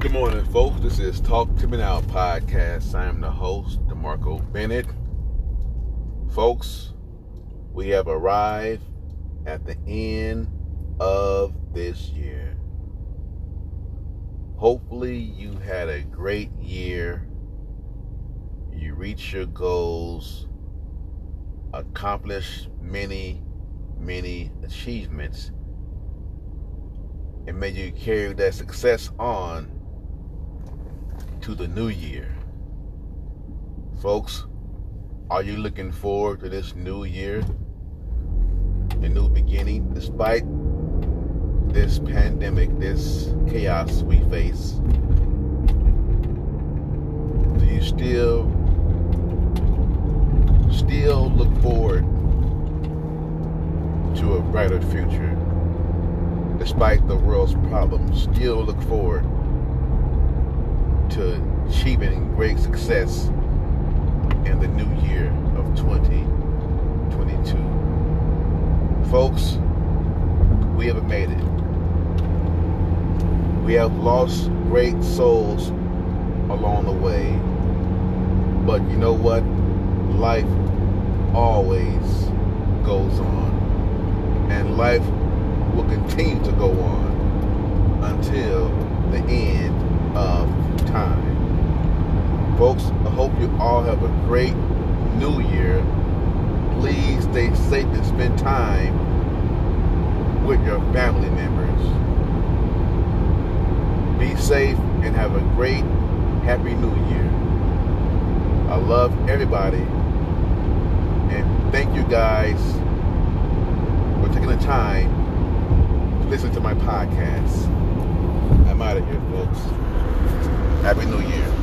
Good morning, folks. This is Talk to Me Now podcast. I am the host, DeMarco Bennett. Folks, we have arrived at the end of this year. Hopefully, you had a great year. You reached your goals, accomplished many, many achievements, and may you carry that success on to the new year. Folks, are you looking forward to this new year? A new beginning, despite this pandemic, this chaos we face? Do you still still look forward to a brighter future? Despite the world's problems, still look forward to achieving great success in the new year of 2022. Folks, we have made it. We have lost great souls along the way. But you know what? Life always goes on. And life will continue to go on until the end of time. Folks, I hope you all have a great new year. Please stay safe and spend time with your family members. Be safe and have a great, happy new year. I love everybody. And thank you guys for taking the time to listen to my podcast. I'm out of here, folks. Happy New Year.